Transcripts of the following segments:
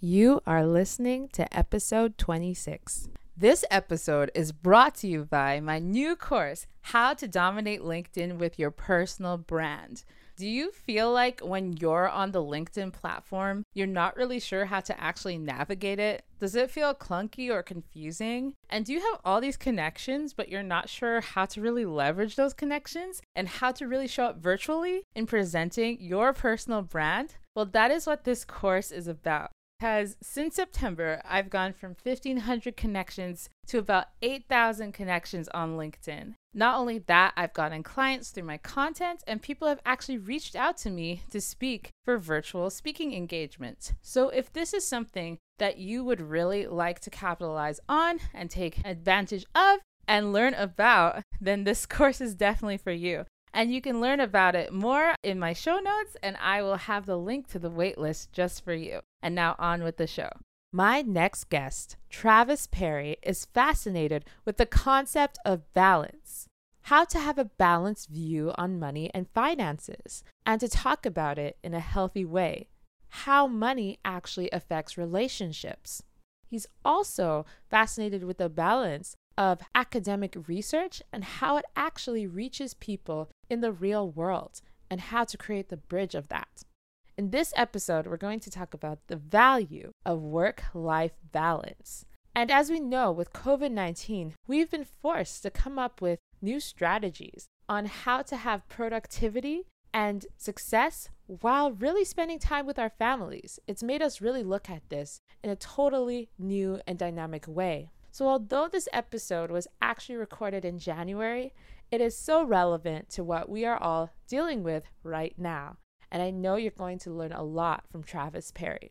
You are listening to episode 26. This episode is brought to you by my new course, How to Dominate LinkedIn with Your Personal Brand. Do you feel like when you're on the LinkedIn platform, you're not really sure how to actually navigate it? Does it feel clunky or confusing? And do you have all these connections, but you're not sure how to really leverage those connections and how to really show up virtually in presenting your personal brand? Well, that is what this course is about because since September, I've gone from 1,500 connections to about 8,000 connections on LinkedIn. Not only that, I've gotten clients through my content, and people have actually reached out to me to speak for virtual speaking engagements. So, if this is something that you would really like to capitalize on and take advantage of and learn about, then this course is definitely for you. And you can learn about it more in my show notes, and I will have the link to the waitlist just for you. And now on with the show. My next guest, Travis Parry, is fascinated with the concept of balance, how to have a balanced view on money and finances, and to talk about it in a healthy way, how money actually affects relationships. He's also fascinated with the balance of academic research and how it actually reaches people in the real world and how to create the bridge of that. In this episode, we're going to talk about the value of work life balance. And as we know, with COVID 19, we've been forced to come up with new strategies on how to have productivity and success while really spending time with our families. It's made us really look at this in a totally new and dynamic way. So, although this episode was actually recorded in January, it is so relevant to what we are all dealing with right now. And I know you're going to learn a lot from Travis Parry.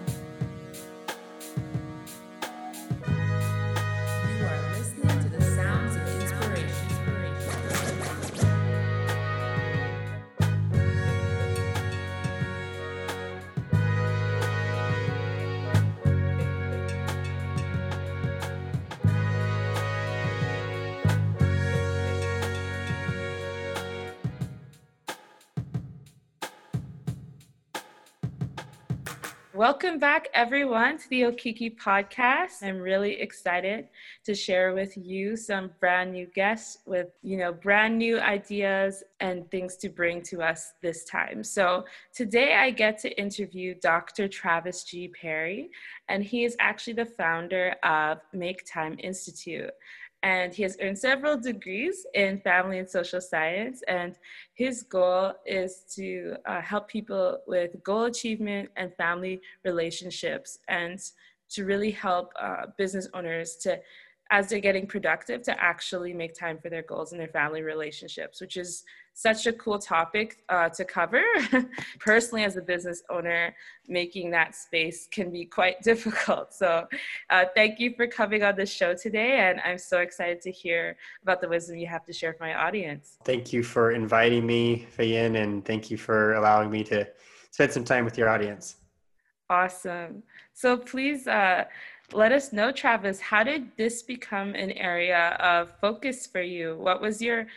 Welcome back, everyone, to the Okiki podcast. I'm really excited to share with you some brand new guests with, you know, brand new ideas and things to bring to us this time. So today I get to interview Dr. Travis G. Parry, and he is actually the founder of Make Time Institute and he has earned several degrees in family and social science. And his goal is to uh, help people with goal achievement and family relationships, and to really help uh, business owners to, as they're getting productive, to actually make time for their goals and their family relationships, which is such a cool topic uh, to cover. Personally, as a business owner, making that space can be quite difficult. So, uh, thank you for coming on the show today. And I'm so excited to hear about the wisdom you have to share with my audience. Thank you for inviting me, Fayin, and thank you for allowing me to spend some time with your audience. Awesome. So, please. Uh, let us know, Travis, how did this become an area of focus for you? What was your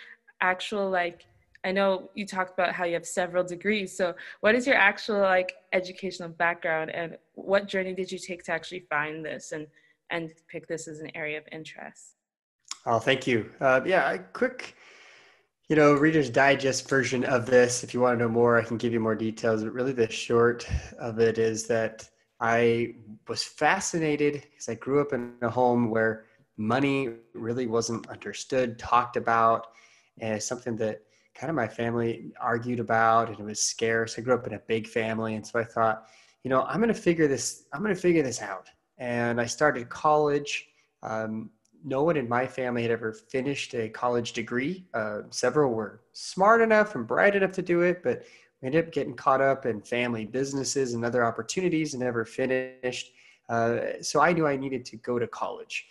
actual like I know you talked about how you have several degrees. So, what is your actual like educational background, and what journey did you take to actually find this and and pick this as an area of interest? Oh, thank you. Uh, yeah, a quick, you know, Reader's Digest version of this. If you want to know more, I can give you more details. But really, the short of it is that I was fascinated because I grew up in a home where money really wasn't understood, talked about, and something that kind of my family argued about and it was scarce. I grew up in a big family. And so I thought, you know, I'm going to figure this, I'm going to figure this out. And I started college. Um, no one in my family had ever finished a college degree. Uh, several were smart enough and bright enough to do it, but I ended up getting caught up in family businesses and other opportunities and never finished. Uh, so I knew I needed to go to college.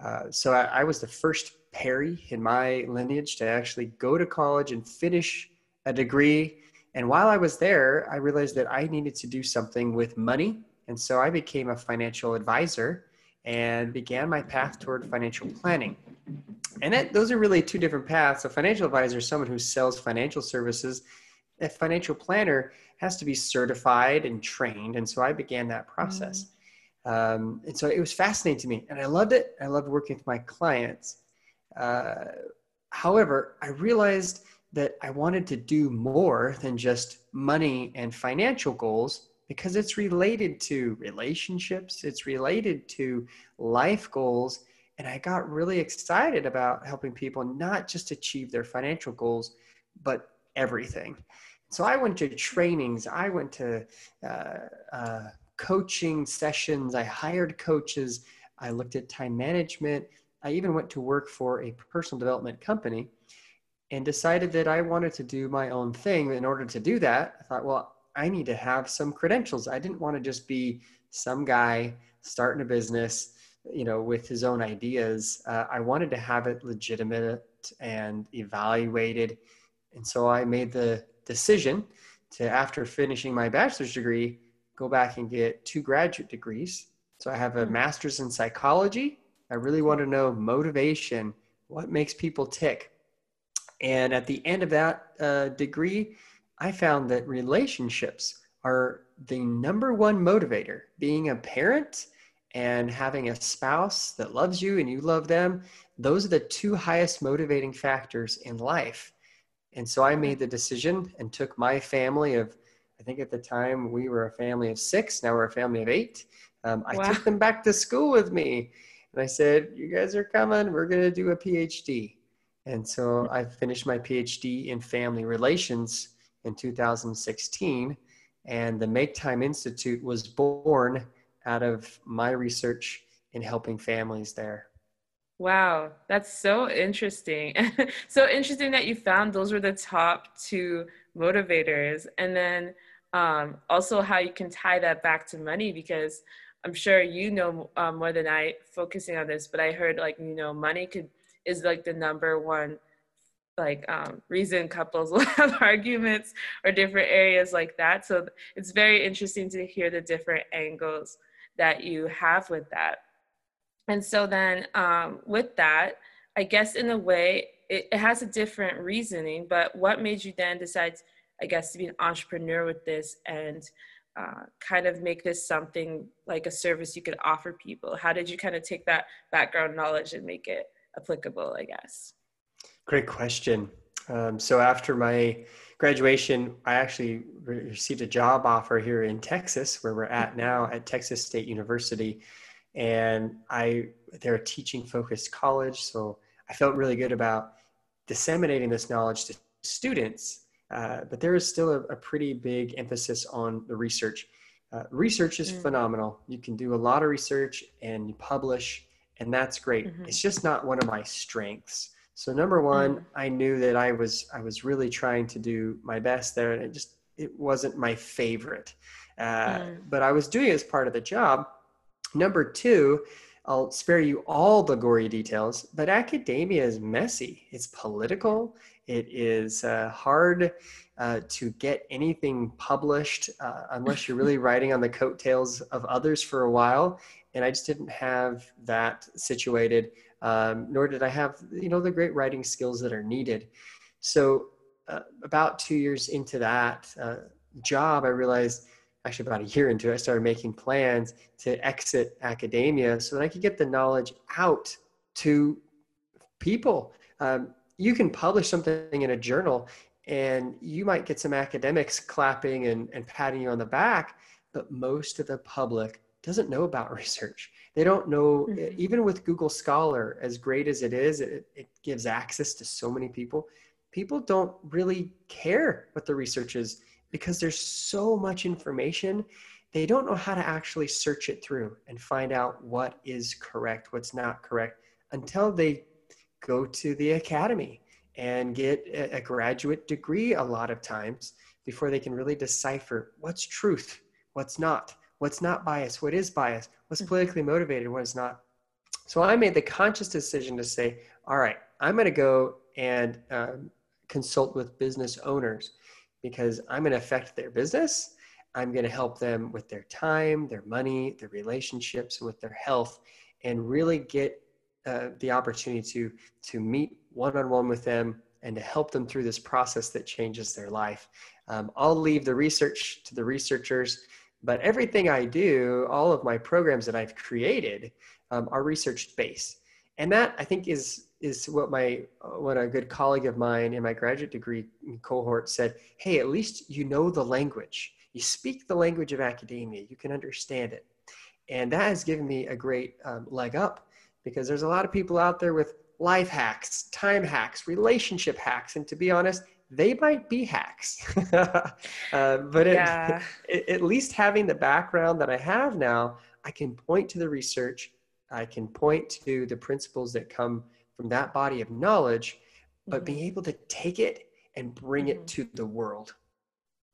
Uh, so I, I, was the first Parry in my lineage to actually go to college and finish a degree. And while I was there, I realized that I needed to do something with money. And so I became a financial advisor and began my path toward financial planning. And that, those are really two different paths. A financial advisor is someone who sells financial services. A financial planner has to be certified and trained. And so I began that process. Mm-hmm. Um, and so it was fascinating to me, and I loved it. I loved working with my clients. Uh, however, I realized that I wanted to do more than just money and financial goals because it's related to relationships, it's related to life goals. And I got really excited about helping people not just achieve their financial goals, but everything. So I went to trainings, I went to uh, uh, coaching sessions. I hired coaches. I looked at time management. I even went to work for a personal development company and decided that I wanted to do my own thing. In order to do that, I thought, well, I need to have some credentials. I didn't want to just be some guy starting a business, you know, with his own ideas. Uh, I wanted to have it legitimate and evaluated. And so I made the decision to, after finishing my bachelor's degree, go back and get two graduate degrees. So I have a hmm. master's in psychology. I really want to know motivation, what makes people tick. And at the end of that uh, degree, I found that relationships are the number one motivator. Being a parent and having a spouse that loves you and you love them, those are the two highest motivating factors in life. And so I made the decision and took my family of I think at the time we were a family of six. Now we're a family of eight. Um, I wow. took them back to school with me, and I said, "You guys are coming. We're going to do a PhD." And so I finished my PhD in family relations in 2016, and the Make Time Institute was born out of my research in helping families there. Wow, that's so interesting. so interesting that you found those were the top two motivators. And then um, also how you can tie that back to money because i'm sure you know um, more than i focusing on this but i heard like you know money could is like the number one like um, reason couples will have arguments or different areas like that. So it's very interesting to hear the different angles that you have with that. And so then um, with that i guess in a way it, it has a different reasoning but what made you then decide I guess, to be an entrepreneur with this and uh, kind of make this something like a service you could offer people? How did you kind of take that background knowledge and make it applicable, I guess? Great question. Um, so after my graduation, I actually received a job offer here in Texas, where we're at now at Texas State University, and I they're a teaching focused college, so I felt really good about disseminating this knowledge to students uh, but there is still a, a, pretty big emphasis on the research. Uh, research is mm. phenomenal. You can do a lot of research and you publish, and that's great. Mm-hmm. It's just not one of my strengths. So number one, mm. I knew that I was I was really trying to do my best there, and it just it wasn't my favorite. Uh, mm. But I was doing it as part of the job. Number two, I'll spare you all the gory details, but academia is messy. It's political. It is uh, hard uh, to get anything published uh, unless you're really writing on the coattails of others for a while. And I just didn't have that situated, um, nor did I have, you know, the great writing skills that are needed. So uh, about two years into that uh, job, I realized actually about a year into it, I started making plans to exit academia so that I could get the knowledge out to people. Um, you can publish something in a journal and you might get some academics clapping and, and patting you on the back, but most of the public doesn't know about research. They don't know, mm-hmm. even with Google Scholar, as great as it is, it, it gives access to so many people. People don't really care what the research is because there's so much information. They don't know how to actually search it through and find out what is correct, what's not correct until they go to the academy and get a graduate degree a lot of times before they can really decipher what's truth, what's not, what's not bias, what is bias, what's mm-hmm. politically motivated, what is not. So I made the conscious decision to say, all right, I'm going to go and um, consult with business owners because I'm going to affect their business. I'm going to help them with their time, their money, their relationships, with their health, and really get uh, the opportunity to to meet one on one with them and to help them through this process that changes their life. Um, I'll leave the research to the researchers, but everything I do, all of my programs that I've created, um, are research based, and that I think is is what my what a good colleague of mine in my graduate degree cohort said. Hey, at least you know the language. You speak the language of academia. You can understand it, and that has given me a great um, leg up because there's a lot of people out there with life hacks, time hacks, relationship hacks, and to be honest, they might be hacks. uh, but yeah. it, at least having the background that I have now, I can point to the research. I can point to the principles that come from that body of knowledge, but mm-hmm. being able to take it and bring mm-hmm. it to the world.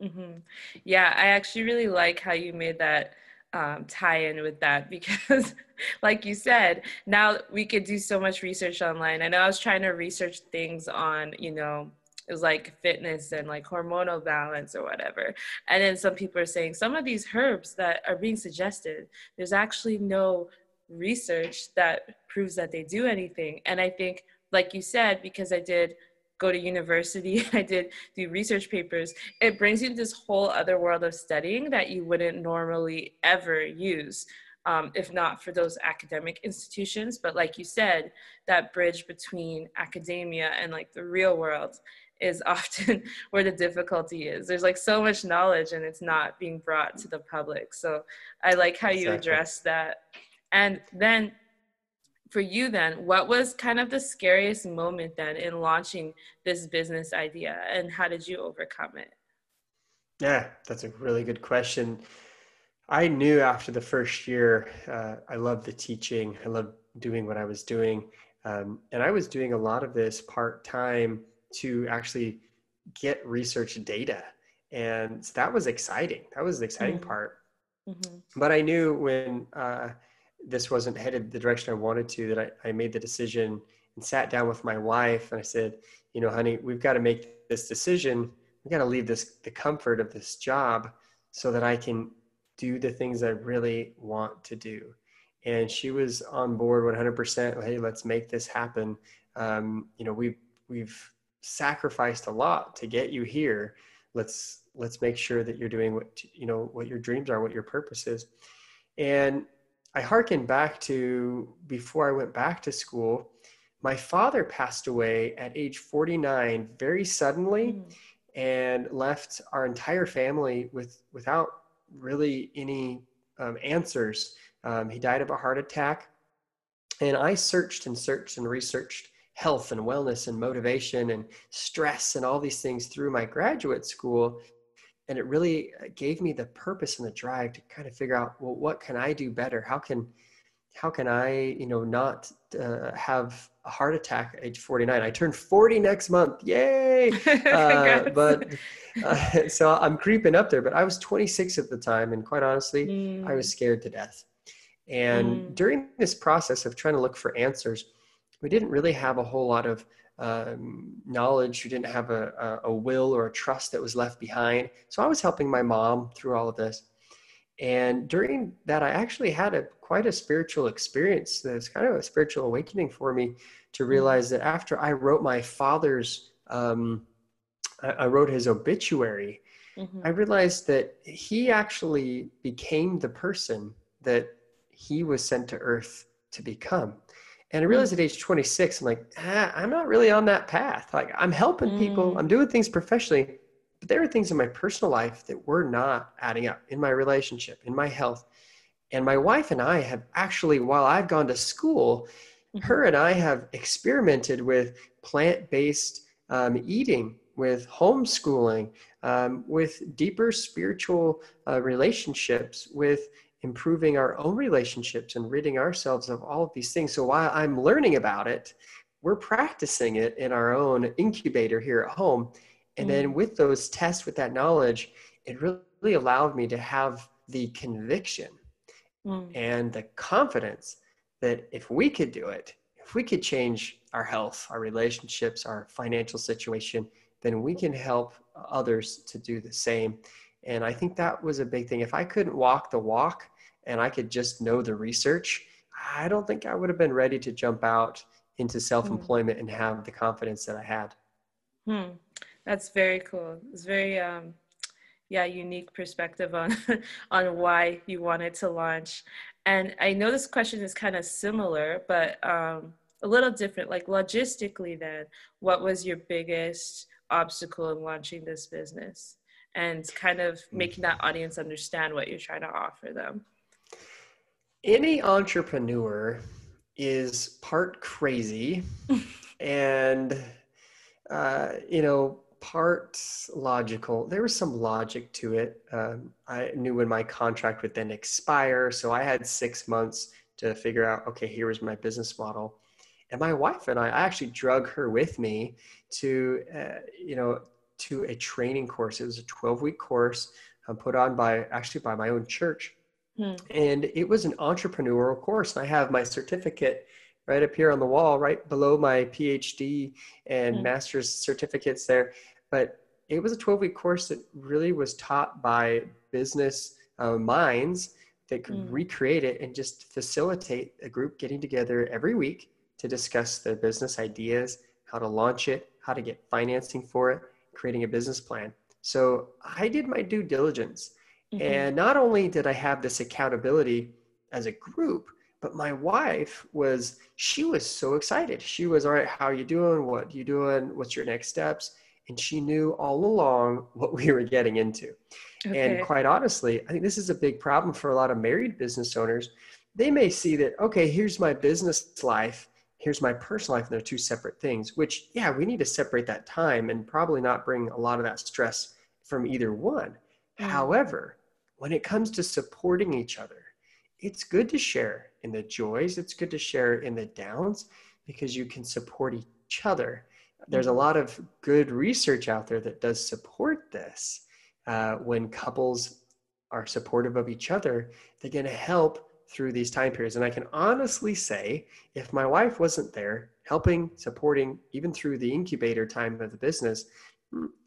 Mm-hmm. Yeah, I actually really like how you made that um, tie in with that because, like you said, now we could do so much research online. I know I was trying to research things on, you know, it was like fitness and like hormonal balance or whatever. And then some people are saying some of these herbs that are being suggested, there's actually no research that proves that they do anything. And I think, like you said, because I did go to university, I did do research papers, it brings you this whole other world of studying that you wouldn't normally ever use. Um, if not for those academic institutions. But like you said, that bridge between academia and like the real world is often where the difficulty is. There's like so much knowledge and it's not being brought to the public. So I like how you exactly. address that. And then for you then what was kind of the scariest moment then in launching this business idea and how did you overcome it yeah that's a really good question i knew after the first year uh, i loved the teaching i loved doing what i was doing um, and i was doing a lot of this part-time to actually get research data and so that was exciting that was the exciting mm-hmm. part mm-hmm. but i knew when uh, this wasn't headed the direction I wanted to, that I, I made the decision and sat down with my wife and I said, you know, honey, we've got to make this decision. We got to leave this the comfort of this job so that I can do the things I really want to do. And she was on board 100%. Hey, let's make this happen. Um, you know, we've we've sacrificed a lot to get you here. Let's let's make sure that you're doing what you know what your dreams are, what your purpose is. And I hearken back to before I went back to school. My father passed away at age 49 very suddenly mm. and left our entire family with without really any um, answers. Um, he died of a heart attack. And I searched and searched and researched health and wellness and motivation and stress and all these things through my graduate school and it really uh, gave me the purpose and the drive to kind of figure out well what can i do better how can how can i you know not uh, have a heart attack at age 49 i turn 40 next month yay uh, but uh, so i'm creeping up there but i was 26 at the time and quite honestly mm. i was mm. scared to death and mm. during this process of trying to look for answers we didn't really have a whole lot of um, knowledge, who didn't have a, a, a, will or a trust that was left behind. So I was helping my mom through all of this. And during that, I actually had a quite a spiritual experience. That's kind of a spiritual awakening for me to mm-hmm. realize that after I wrote my father's, um, I, I, wrote his obituary. Mm-hmm. I realized that he actually became the person that he was sent to earth to become. And I realized mm. at age 26, I'm like, ah, I'm not really on that path. Like I'm helping mm. people, I'm doing things professionally, but there are things in my personal life that were not adding up in my relationship, in my health. And my wife and I have actually, while I've gone to school, mm-hmm. her and I have experimented with plant based um, eating, with homeschooling, um, with deeper spiritual uh, relationships, with improving our own relationships and ridding ourselves of all of these things. So while I'm learning about it, we're practicing it in our own incubator here at home. And then Mm. with those tests, with that knowledge, it really allowed me to have the conviction Mm. and the confidence that if we could do it, if we could change our health, our relationships, our financial situation, then we can help others to do the same. And I think that was a big thing. If I couldn't walk the walk and I could just know the research, I don't think I would have been ready to jump out into self employment and have the confidence that I had. Hmm. That's very cool. It's very um yeah, unique perspective on on why you wanted to launch. And I know this question is kind of similar, but um a little different. Like logistically then, what was your biggest obstacle in launching this business? And kind of making that audience understand what you're trying to offer them. Any entrepreneur is part crazy and uh, you know part logical. There was some logic to it. Um, i knew when my contract would then expire so i had six months to figure out okay here was my business model. And my wife and i i actually drug her with me to uh, you know to a training course. It was a 12 week course um, put on by actually by my own church Hmm. and it was an entrepreneurial course and i have my certificate right up here on the wall right below my phd and Hmm. master's certificates there but it was a 12 week course that really was taught by business uh, minds that could Mm. recreate it and just facilitate a group getting together every week to discuss their business ideas how to launch it how to get financing for it creating a business plan so i did my due diligence Mhm. and not only did I have this accountability as a group, but my wife was, she was so excited. She was, all right, how are you doing? What are you doing? What's your next steps? And she knew all along what we were getting into. Okay. And quite honestly, I think this is a big problem for a lot of married business owners. They may see that, okay, here's my business life, here's my personal life, and they're two separate things, which, yeah, we need to separate that time and probably not bring a lot of that stress from either one. Mm. However, when it comes to supporting each other, it's good to share in the joys, it's good to share in the downs because you can support each other. There's a Mhm. lot of good research out there that does support this. Uh, when couples are supportive of each other, they're going to help through these time periods. And I can honestly say, if my wife wasn't there helping, supporting, even through the incubator time of the business, mm,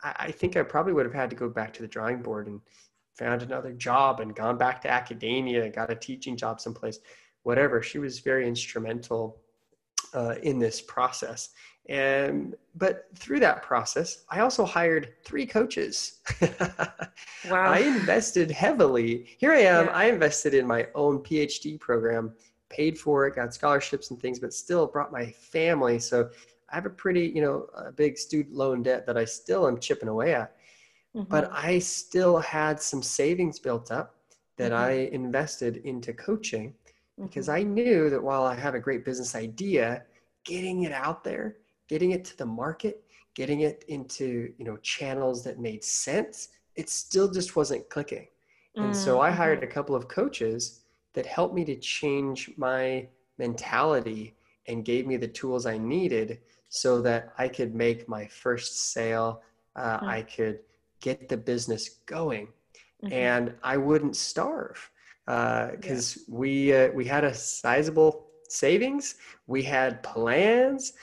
I, I think I probably would have had to go back to the drawing board and found another job and gone back to academia, got a teaching job someplace, whatever. She was very instrumental uh, in this process. And but through that process, I also hired three coaches. Wow. I invested heavily. Here I am. Yeah. I invested in my own PhD program, paid for it, got scholarships and things, but still brought my family. So I have a pretty, you know, a big student loan debt that I still am chipping away at but Mhm. I still had some savings built up that Mhm. I invested into coaching because Mhm. I knew that while I have a great business idea, getting it out there, getting it to the market, getting it into you know channels that made sense, it still just wasn't clicking. And so I Mm, hired a couple of coaches that helped me to change my mentality and gave me the tools I needed so that I could make my first sale. Uh, Mm. I could get the business going Mhm. and I wouldn't starve because we uh, we had a sizable savings, we had plans,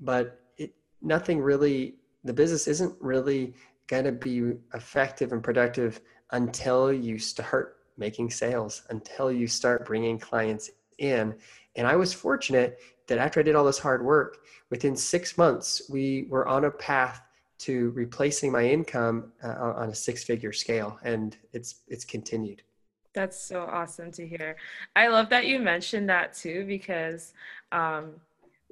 but it nothing really. The business isn't really going to be effective and productive until you start making sales, until you start bringing clients in. And I was fortunate that after I did all this hard work, within six months, we were on a path to replacing my income uh, on a six-figure scale, and it's it's continued. That's so awesome to hear. I love that you mentioned that too, because um,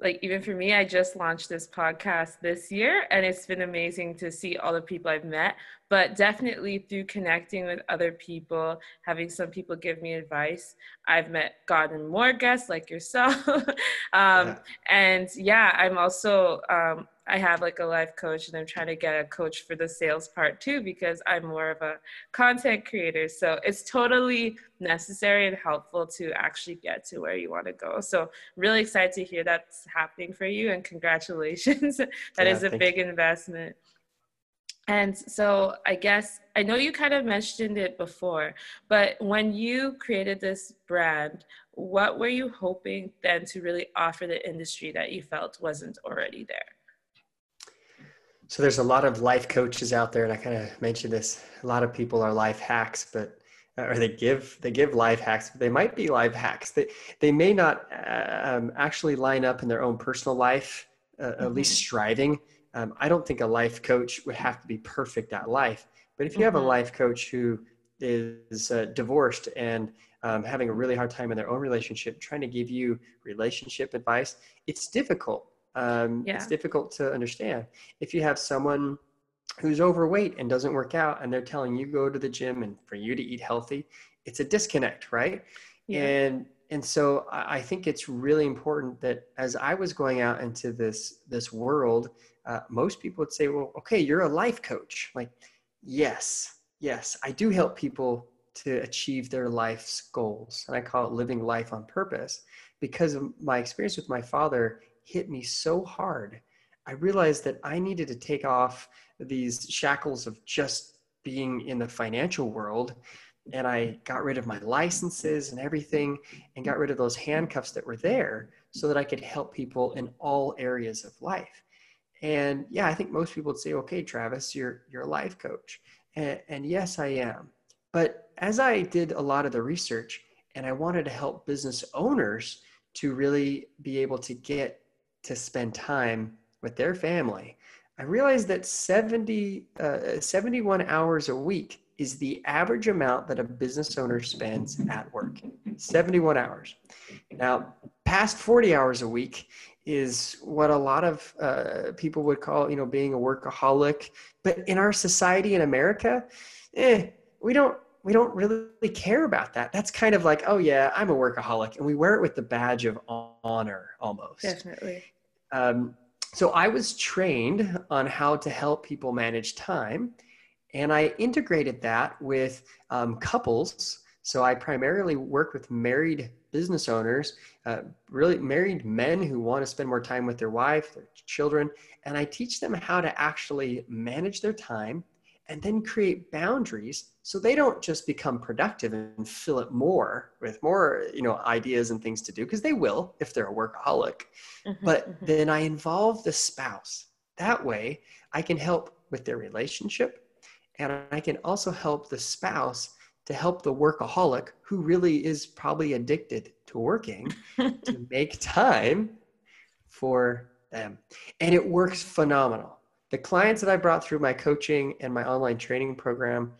like even for me, I just launched this podcast this year and it's been amazing to see all the people I've met. But definitely through connecting with other people, having some people give me advice, I've met gotten more guests like yourself. um, Yeah. And yeah, I'm also um, I have like a life coach and I'm trying to get a coach for the sales part too because I'm more of a content creator. So it's totally necessary and helpful to actually get to where you want to go. So really excited to hear that's happening for you and congratulations. That Yeah, is a big investment. And so I guess I know you kind of mentioned it before, but when you created this brand, what were you hoping then to really offer the industry that you felt wasn't already there? So there's a lot of life coaches out there, and I kind of mentioned this. A lot of people are life hacks, but or they give they give life hacks. But they might be life hacks. They they may not uh, um, actually line up in their own personal life, uh, mm-hmm. at least mm-hmm. striving um, I don't think a life coach would have to be perfect at life. But if you have a mm-hmm. life coach who is uh, divorced and um, having a really hard time in their own relationship, trying to give you relationship advice, it's difficult. Um, yeah. It's difficult to understand. If you have someone who's overweight and doesn't work out and they're telling you go to the gym and for you to eat healthy, it's a disconnect, right? Yeah. And and so I think it's really important that as I was going out into this this world, uh, most people would say, well, okay, you're a life coach. Like, yes, yes, I do help people to achieve their life's goals. And I call it living life on purpose because of my experience with my father hit me so hard. I realized that I needed to take off these shackles of just being in the financial world. And I got rid of my licenses and everything and got rid of those handcuffs that were there so that I could help people in all areas of life. And yeah, I think most people would say, okay, Travis, you're, you're a life coach. And, and yes, I am. But as I did a lot of the research and I wanted to help business owners to really be able to get to spend time with their family, I realized that 70, uh, 71 hours a week is the average amount that a business owner spends at work 71 hours. Now, past 40 hours a week is what a lot of uh, people would call, you know, being a workaholic. But in our society in America, eh, we don't we don't really care about that. That's kind of like, oh yeah, I'm a workaholic, and we wear it with the badge of honor almost. Definitely. Um, so I was trained on how to help people manage time, and I integrated that with um, couples. So I primarily work with married business owners, uh, really married men who want to spend more time with their wife, their children, and I teach them how to actually manage their time and then create boundaries so they don't just become productive and fill it more with more you know ideas and things to do because they will if they're a workaholic mm-hmm, but mm-hmm. then i involve the spouse that way i can help with their relationship and i can also help the spouse to help the workaholic who really is probably addicted to working to make time for them. And it works phenomenal. The clients that I brought through my coaching and my online training program,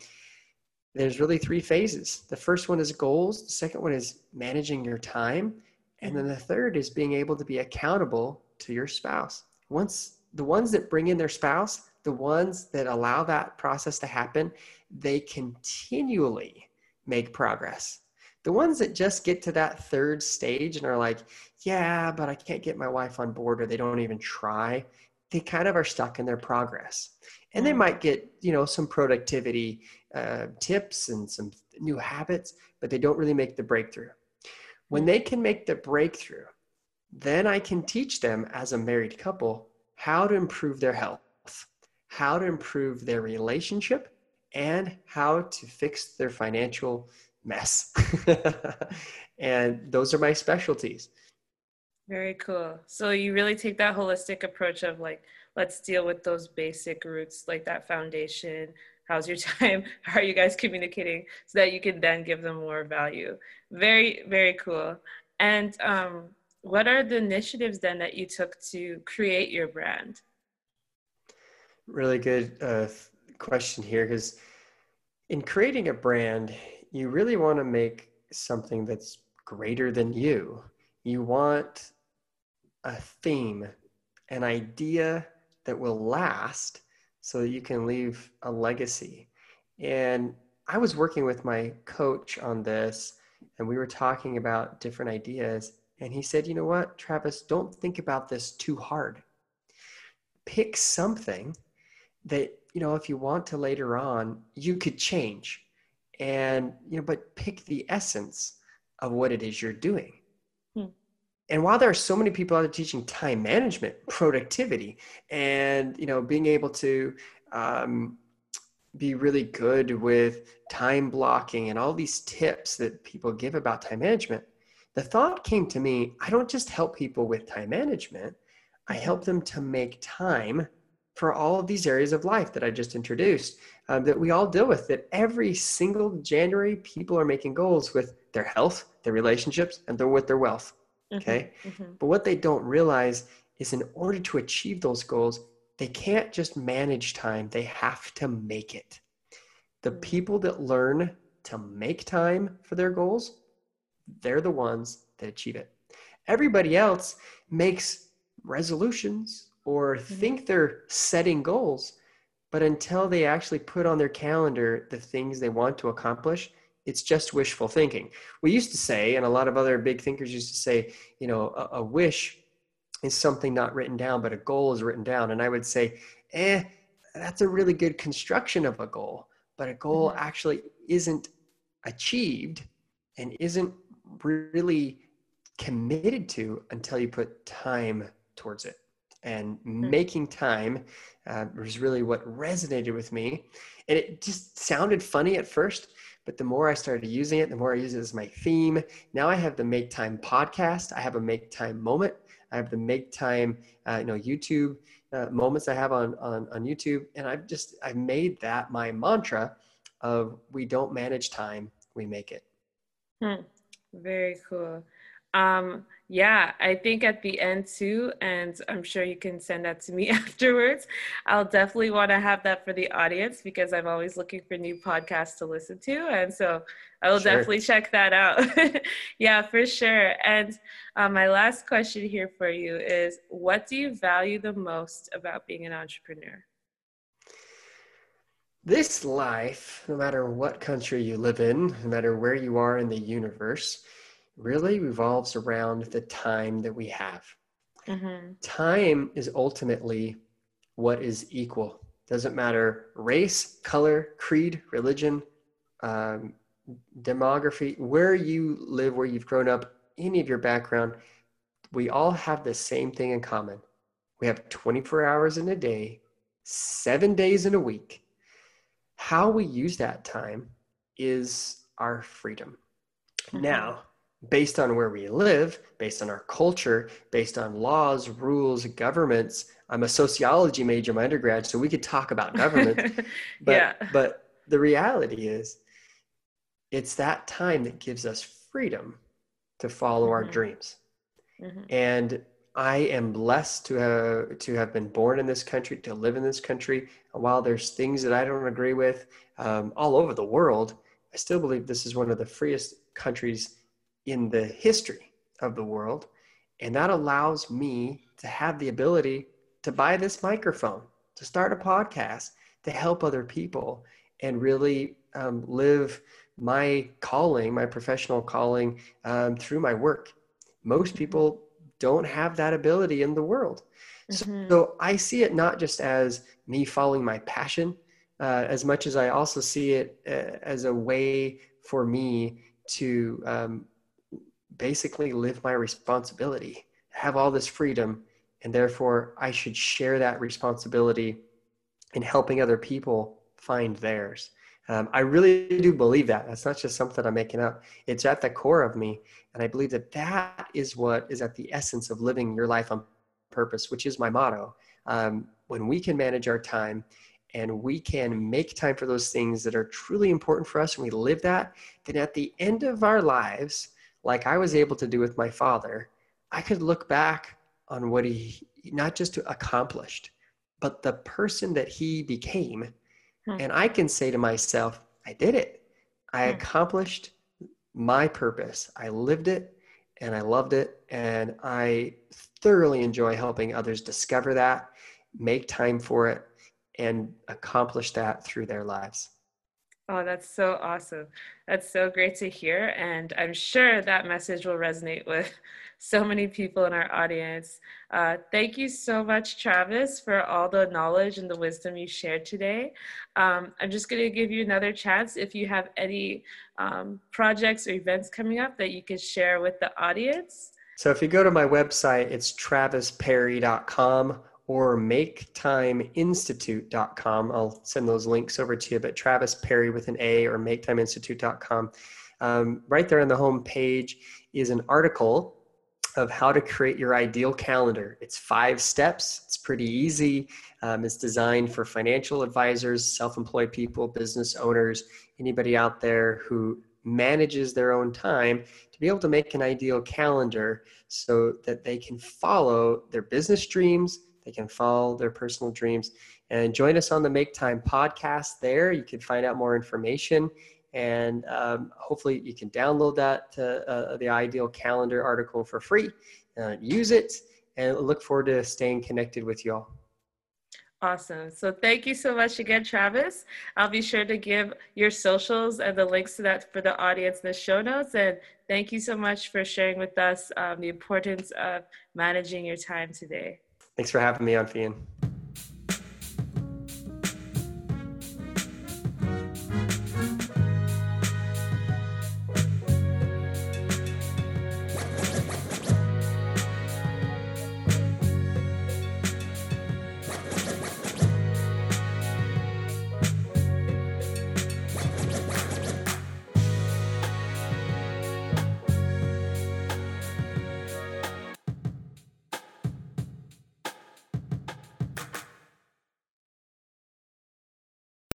there's really three phases. The first one is goals, the second one is managing your time, and then the third is being able to be accountable to your spouse. Once the ones that bring in their spouse, the ones that allow that process to happen, they continually make progress. The ones that just get to that third stage and are like, yeah, but I can't get my wife on board or they don't even try, they kind of are stuck in their progress. And they mm. might get, you know, some productivity uh, tips and some new habits, but they don't really make the breakthrough. When they can make the breakthrough, then I can teach them as a married couple how to improve their health, how to improve their relationship, and how to fix their financial mess. and those are my specialties. Very cool. So you really take that holistic approach of like, let's deal with those basic roots, like that foundation. How's your time? How are you guys communicating so that you can then give them more value? Very, very cool. And um, what are the initiatives then that you took to create your brand? Really good uh, question here because in creating a brand, you really want to make something that's greater than you. You want a theme, an idea that will last so that you can leave a legacy. And I was working with my coach on this, and we were talking about different ideas. And he said, You know what, Travis, don't think about this too hard. Pick something that you know if you want to later on you could change and you know but pick the essence of what it is you're doing. And while there are so many people out there teaching time management productivity and you know being able to um, be really good with time blocking and all these tips that people give about time management, the thought came to me I don't just help people with time management, I help them to make time for all of these areas of life that I just introduced um, that we all deal with. That every single January, people are making goals with their health, their relationships, and with their wealth. Mm-hmm, okay. Mm-hmm. But what they don't realize is in order to achieve those goals, they can't just manage time, they have to make it. The mm. people that learn to make time for their goals, they're the ones that achieve it. Everybody else makes resolutions or mm-hmm. think they're setting goals, but until they actually put on their calendar the things they want to accomplish, it's just wishful thinking. We used to say, and a lot of other big thinkers used to say, you know, a, a wish is something not written down, but a goal is written down. And I would say, eh, that's a really good construction of a goal, but a goal mm-hmm. actually isn't achieved and isn't really committed to until you put time towards it. And mm-hmm. making time uh, was really what resonated with me. And it just sounded funny at first, but the more I started using it, the more I use it as my theme. Now I have the Make Time podcast, I have a Make Time moment. I have the make time, uh, you know, YouTube uh, moments I have on, on, on YouTube. And I've just, I've made that my mantra of we don't manage time, we make it. Hmm. Very cool. Um, yeah, I think at the end too, and I'm sure you can send that to me afterwards. I'll definitely want to have that for the audience because I'm always looking for new podcasts to listen to. And so I will sure. definitely check that out. yeah, for sure. And um, my last question here for you is what do you value the most about being an entrepreneur? This life, no matter what country you live in, no matter where you are in the universe, really revolves around the time that we have. Mm-hmm. Time is ultimately what is equal. Doesn't matter race, color, creed, religion, um, demography, where you live, where you've grown up, any of your background, we all have the same thing in common. We have 24 hours in a day, seven days in a week. How we use that time is our freedom. Mm-hmm. Now, based on where we live, based on our culture, based on laws, rules, governments. I'm a sociology major my undergrad, so we could talk about government. but, yeah. but the reality is, it's that time that gives us freedom to follow mm-hmm. our dreams. Mm-hmm. And I am blessed to have to have been born in this country, to live in this country. And while there's things that I don't agree with um, all over the world, I still believe this is one of the freest countries in the history of the world. And that allows me to have the ability to buy this microphone, to start a podcast, to help other people, and really um, live my calling, my professional calling um, through my work. Most people don't have that ability in the world. Mm-hmm. So, I see it not just as me following my passion, uh, as much as I also see it uh, as a way for me to um, basically live my responsibility, have all this freedom, and therefore I should share that responsibility in helping other people find theirs. Um, I really do believe that. That's not just something I'm making up. It's at the core of me. And I believe that that is what is at the essence of living your life on purpose, which is my motto. Um, when we can manage our time and we can make time for those things that are truly important for us and we live that, then at the end of our lives, like I was able to do with my father, I could look back on what he not just accomplished, but the person that he became. Hmm. And I can say to myself, I did it. I hmm. accomplished my purpose. I lived it and I loved it. And I thoroughly enjoy helping others discover that, make time for it, and accomplish that through their lives. Oh, that's so awesome. That's so great to hear. And I'm sure that message will resonate with so many people in our audience. Uh, thank you so much, Travis, for all the knowledge and the wisdom you shared today. Um, I'm just going to give you another chance if you have any um, projects or events coming up that you could share with the audience. So if you go to my website, it's travisparry.com or maketimeinstitute.com. I'll send those links over to you, but Travis Parry with an A or maketimeinstitute.com. Um, right there on the home page is an article of how to create your ideal calendar. It's five steps. It's pretty easy. Um, it's designed for financial advisors, self-employed people, business owners, anybody out there who manages their own time to be able to make an ideal calendar so that they can follow their business dreams, they can follow their personal dreams. And join us on the Make Time podcast there. You can find out more information and um, hopefully you can download that to uh, the ideal calendar article for free uh, use it and look forward to staying connected with you all Awesome. So thank you so much again, Travis. I'll be sure to give your socials and the links to that for the audience in the show notes. And thank you so much for sharing with us um, the importance of managing your time today. Thanks for having me on, Fian.